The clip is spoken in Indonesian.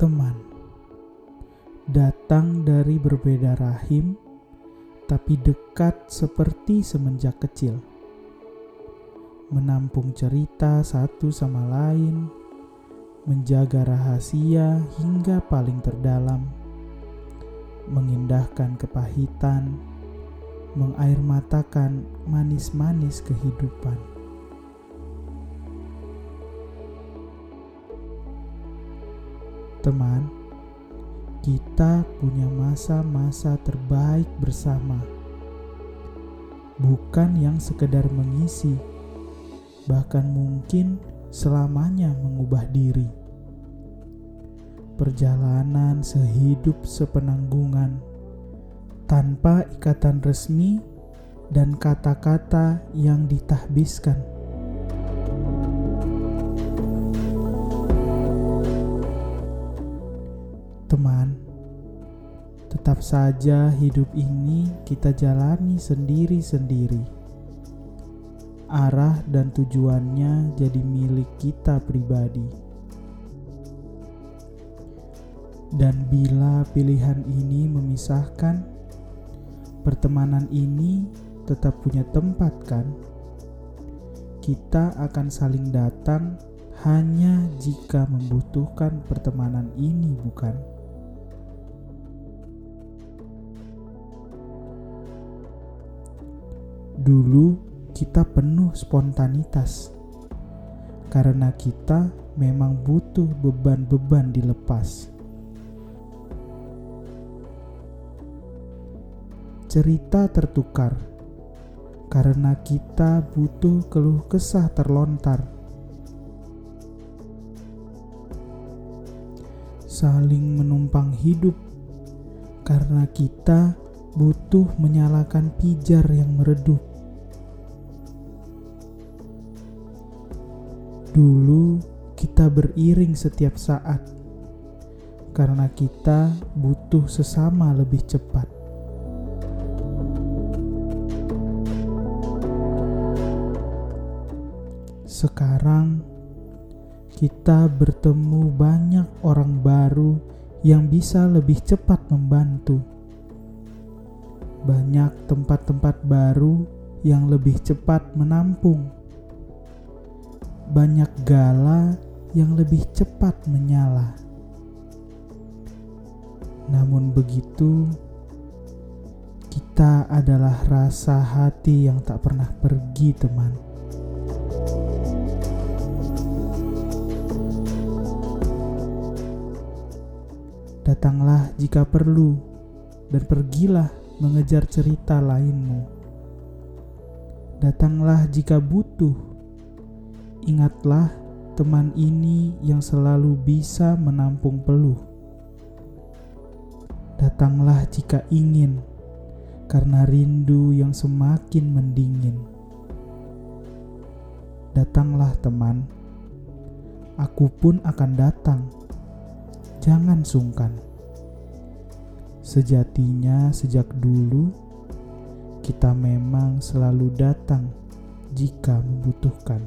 Teman datang dari berbeda rahim, tapi dekat seperti semenjak kecil. Menampung cerita satu sama lain, menjaga rahasia hingga paling terdalam, mengindahkan kepahitan, mengairmatakan manis-manis kehidupan. Teman, kita punya masa-masa terbaik bersama. Bukan yang sekedar mengisi, bahkan mungkin selamanya mengubah diri. Perjalanan sehidup sepenanggungan tanpa ikatan resmi dan kata-kata yang ditahbiskan. Tetap saja hidup ini kita jalani sendiri-sendiri. Arah dan tujuannya jadi milik kita pribadi. Dan bila pilihan ini memisahkan, pertemanan ini tetap punya tempat kan? Kita akan saling datang hanya jika membutuhkan pertemanan ini, bukan? Dulu kita penuh spontanitas karena kita memang butuh beban-beban dilepas. Cerita tertukar karena kita butuh keluh kesah terlontar. Saling menumpang hidup karena kita butuh menyalakan pijar yang meredup. Dulu kita beriring setiap saat karena kita butuh sesama lebih cepat. Sekarang kita bertemu banyak orang baru yang bisa lebih cepat membantu. Banyak tempat-tempat baru yang lebih cepat menampung banyak gala yang lebih cepat menyala. Namun begitu, kita adalah rasa hati yang tak pernah pergi, teman. Datanglah jika perlu, dan pergilah mengejar cerita lainmu. Datanglah jika butuh Ingatlah teman ini yang selalu bisa menampung peluh. Datanglah jika ingin, karena rindu yang semakin mendingin. Datanglah, teman, aku pun akan datang. Jangan sungkan. Sejatinya, sejak dulu kita memang selalu datang jika membutuhkan.